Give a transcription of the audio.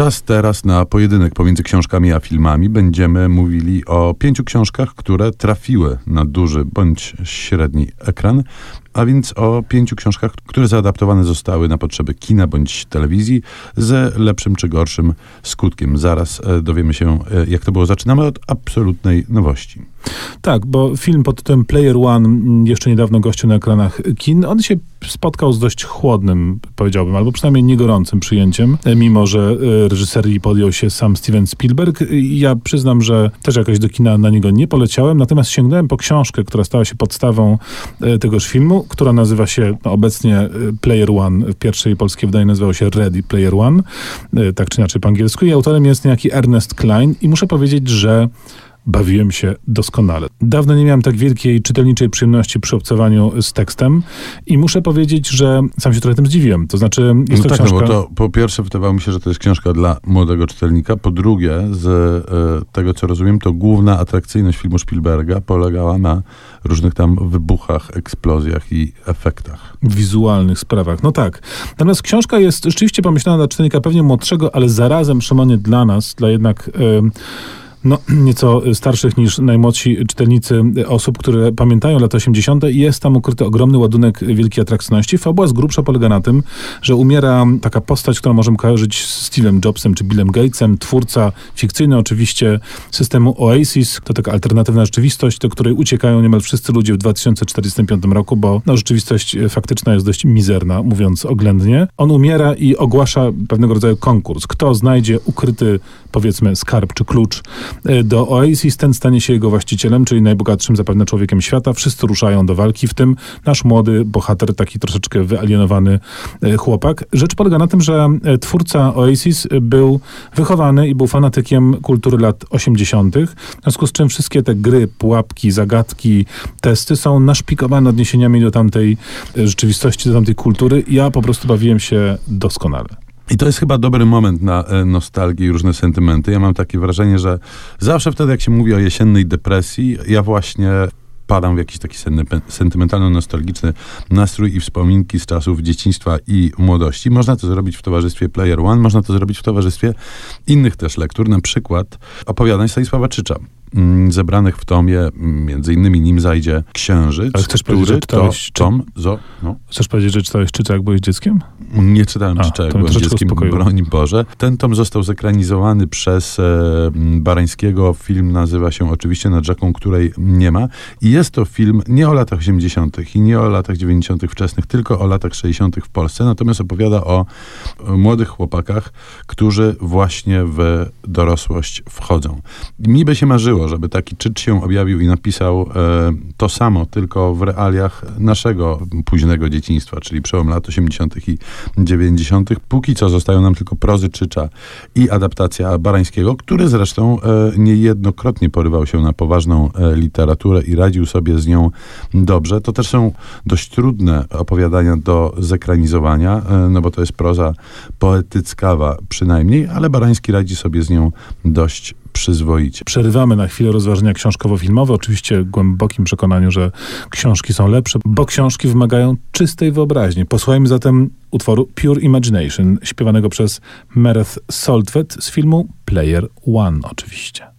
Czas teraz na pojedynek pomiędzy książkami a filmami. Będziemy mówili o pięciu książkach, które trafiły na duży bądź średni ekran, a więc o pięciu książkach, które zaadaptowane zostały na potrzeby kina bądź telewizji ze lepszym czy gorszym skutkiem. Zaraz e, dowiemy się, e, jak to było. Zaczynamy od absolutnej nowości. Tak, bo film pod tytułem Player One mm, jeszcze niedawno gościł na ekranach kin. On się spotkał z dość chłodnym, powiedziałbym, albo przynajmniej niegorącym przyjęciem, e, mimo że reżyserii podjął się sam Steven Spielberg. Ja przyznam, że też jakoś do kina na niego nie poleciałem, natomiast sięgnąłem po książkę, która stała się podstawą tegoż filmu która nazywa się no, obecnie y, Player One. W pierwszej polskiej wydaniu nazywało się Ready Player One, y, tak czy inaczej po angielsku. I autorem jest niejaki Ernest Klein. I muszę powiedzieć, że bawiłem się doskonale. Dawno nie miałem tak wielkiej czytelniczej przyjemności przy obcowaniu z tekstem i muszę powiedzieć, że sam się trochę tym zdziwiłem. To znaczy, jest no to tak, książka... no bo to po pierwsze wydawało mi się, że to jest książka dla młodego czytelnika. Po drugie, z e, tego co rozumiem, to główna atrakcyjność filmu Spielberga polegała na różnych tam wybuchach, eksplozjach i efektach. Wizualnych sprawach. No tak. Natomiast książka jest rzeczywiście pomyślana dla czytelnika pewnie młodszego, ale zarazem, Szymonie, dla nas, dla jednak... Yy, no, nieco starszych niż najmłodsi czytelnicy osób, które pamiętają lata 80. jest tam ukryty ogromny ładunek wielkiej atrakcyjności. Fabuła z grubsza polega na tym, że umiera taka postać, którą możemy kojarzyć z Steve'em Jobsem czy Billem Gatesem, twórca fikcyjny oczywiście systemu Oasis. To taka alternatywna rzeczywistość, do której uciekają niemal wszyscy ludzie w 2045 roku, bo no, rzeczywistość faktyczna jest dość mizerna, mówiąc oględnie. On umiera i ogłasza pewnego rodzaju konkurs. Kto znajdzie ukryty, powiedzmy, skarb czy klucz E, do Oasis, ten stanie się jego właścicielem, czyli najbogatszym zapewne człowiekiem świata. Wszyscy ruszają do walki, w tym nasz młody bohater, taki troszeczkę wyalienowany e, chłopak. Rzecz polega na tym, że e, twórca Oasis był wychowany i był fanatykiem kultury lat 80., w związku z czym wszystkie te gry, pułapki, zagadki, testy są naszpikowane odniesieniami do tamtej rzeczywistości, do tamtej kultury. Ja po prostu bawiłem się doskonale. I to jest chyba dobry moment na e, nostalgię i różne sentymenty. Ja mam takie wrażenie, że zawsze wtedy, jak się mówi o jesiennej depresji, ja właśnie padam w jakiś taki sentymentalno-nostalgiczny nastrój i wspominki z czasów dzieciństwa i młodości. Można to zrobić w towarzystwie Player One, można to zrobić w towarzystwie innych też lektur, na przykład opowiadań Stanisława Czycza. Mm, zebranych w tomie, mm, między innymi nim zajdzie księżyc, Ale chcesz powiedzieć, że czytałeś, to tom, zo, no. Chcesz powiedzieć, że czytałeś Czycza, jak byłeś dzieckiem? Nie czytałem Czycza, jak byłem dzieckiem, broń Boże. Ten tom został zekranizowany przez e, Barańskiego. Film nazywa się oczywiście Nad rzeką, której nie ma. I jest to film nie o latach 80. i nie o latach 90. wczesnych, tylko o latach 60. w Polsce. Natomiast opowiada o młodych chłopakach, którzy właśnie w dorosłość wchodzą. Mi by się marzyło, żeby taki czyt się objawił i napisał e, to samo, tylko w realiach naszego późnego dzieciństwa, czyli przełom lat 80. i 90. Póki co zostają nam tylko prozy Czycza i adaptacja Barańskiego, który zresztą e, niejednokrotnie porywał się na poważną e, literaturę i radził sobie z nią dobrze. To też są dość trudne opowiadania do zekranizowania, e, no bo to jest proza poetyckawa przynajmniej, ale Barański radzi sobie z nią dość przyzwoicie. Przerywamy na chwilę rozważania książkowo-filmowe, oczywiście w głębokim przekonaniu, że książki są lepsze, bo książki wymagają czystej wyobraźni. Posłuchajmy zatem utworu Pure Imagination, śpiewanego przez Mereth Soltwet z filmu Player One oczywiście.